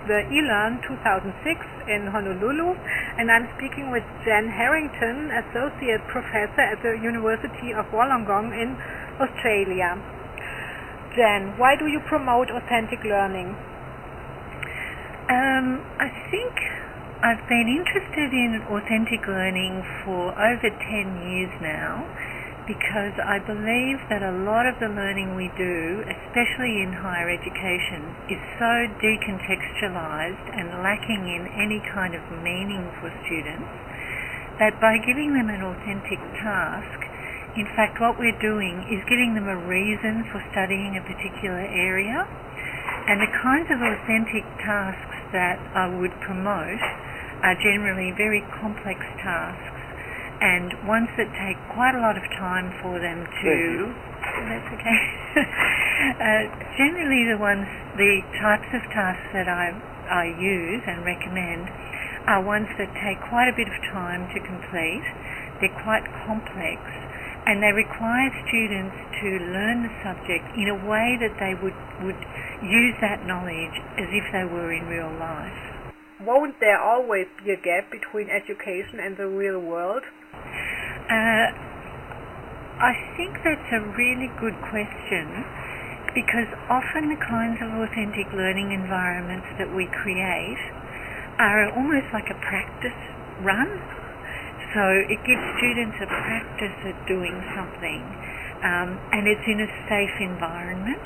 at the eLearn 2006 in Honolulu, and I'm speaking with Jan Herrington, Associate Professor at the University of Wollongong in Australia. Jen, why do you promote authentic learning? Um, I think I've been interested in authentic learning for over 10 years now because I believe that a lot of the learning we do, especially in higher education, is so decontextualized and lacking in any kind of meaning for students that by giving them an authentic task, in fact what we're doing is giving them a reason for studying a particular area and the kinds of authentic tasks that I would promote are generally very complex tasks and ones that take quite a lot of time for them to. That's okay. uh, generally, the ones, the types of tasks that I I use and recommend are ones that take quite a bit of time to complete. They're quite complex, and they require students to learn the subject in a way that they would would use that knowledge as if they were in real life. Won't there always be a gap between education and the real world? Uh, I think that's a really good question because often the kinds of authentic learning environments that we create are almost like a practice run. So it gives students a practice at doing something um, and it's in a safe environment.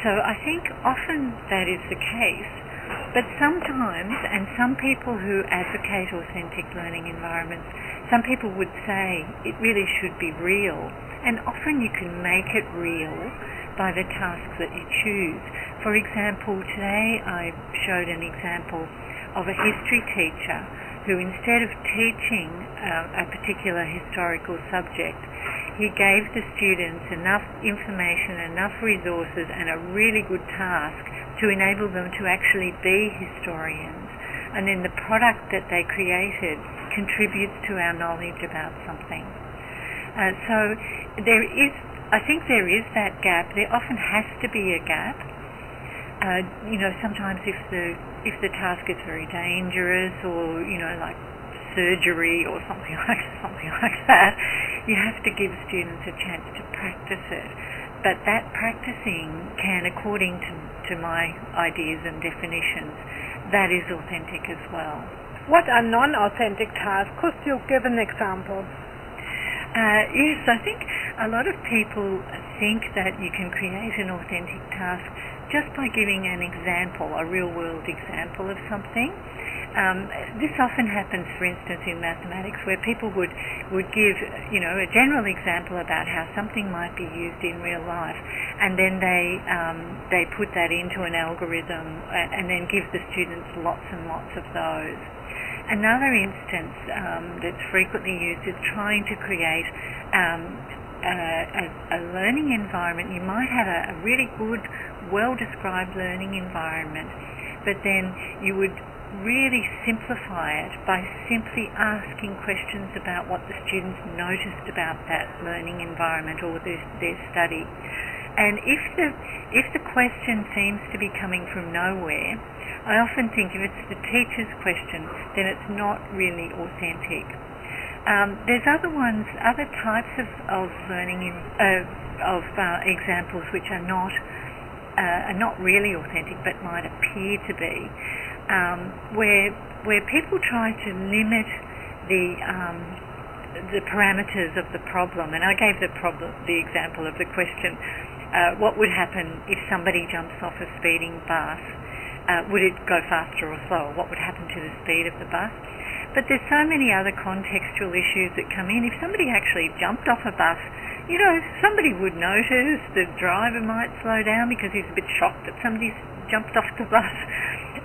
So I think often that is the case. But sometimes, and some people who advocate authentic learning environments some people would say it really should be real, and often you can make it real by the tasks that you choose. For example, today I showed an example of a history teacher who instead of teaching uh, a particular historical subject, he gave the students enough information, enough resources, and a really good task to enable them to actually be historians. And then the product that they created contributes to our knowledge about something. Uh, so there is, I think there is that gap. There often has to be a gap. Uh, you know, sometimes if the if the task is very dangerous or you know like surgery or something like something like that, you have to give students a chance to practice it. But that practicing can, according to, to my ideas and definitions, that is authentic as well. What are non-authentic tasks? Could you give an example? Uh, yes, I think a lot of people think that you can create an authentic task just by giving an example, a real-world example of something. Um, this often happens, for instance, in mathematics, where people would would give, you know, a general example about how something might be used in real life, and then they um, they put that into an algorithm, and then give the students lots and lots of those. Another instance um, that's frequently used is trying to create um, a, a, learning environment. You might have a, a really good, well-described learning environment, but then you would really simplify it by simply asking questions about what the students noticed about that learning environment or their, their study. And if the if the question seems to be coming from nowhere, I often think if it's the teacher's question, then it's not really authentic. Um, there's other ones, other types of, of learning, in, uh, of uh, examples which are not uh, are not really authentic, but might appear to be, um, where where people try to limit the um, the parameters of the problem. And I gave the problem, the example of the question: uh, What would happen if somebody jumps off a speeding bus? uh, would it go faster or slower? What would happen to the speed of the bus? But there's so many other contextual issues that come in. If somebody actually jumped off a bus, you know, somebody would notice. The driver might slow down because he's a bit shocked that somebody's jumped off the bus.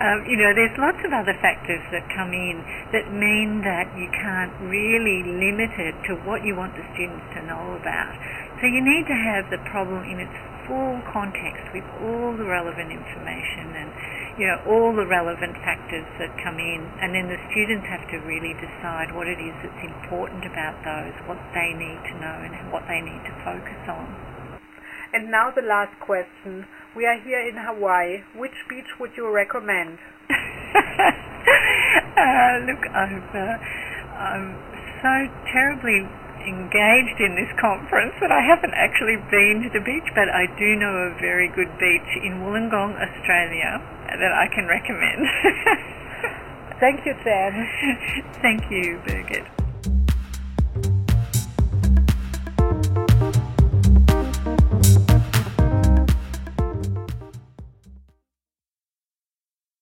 Um, you know, there's lots of other factors that come in that mean that you can't really limit it to what you want the students to know about. So you need to have the problem in its full context with all the relevant information and you know, all the relevant factors that come in, and then the students have to really decide what it is that's important about those, what they need to know, and what they need to focus on. And now the last question. We are here in Hawaii. Which beach would you recommend? uh, look, I've, uh, I'm so terribly engaged in this conference that I haven't actually been to the beach, but I do know a very good beach in Wollongong, Australia, that I can recommend. Thank you, Jan. Thank you, Birgit.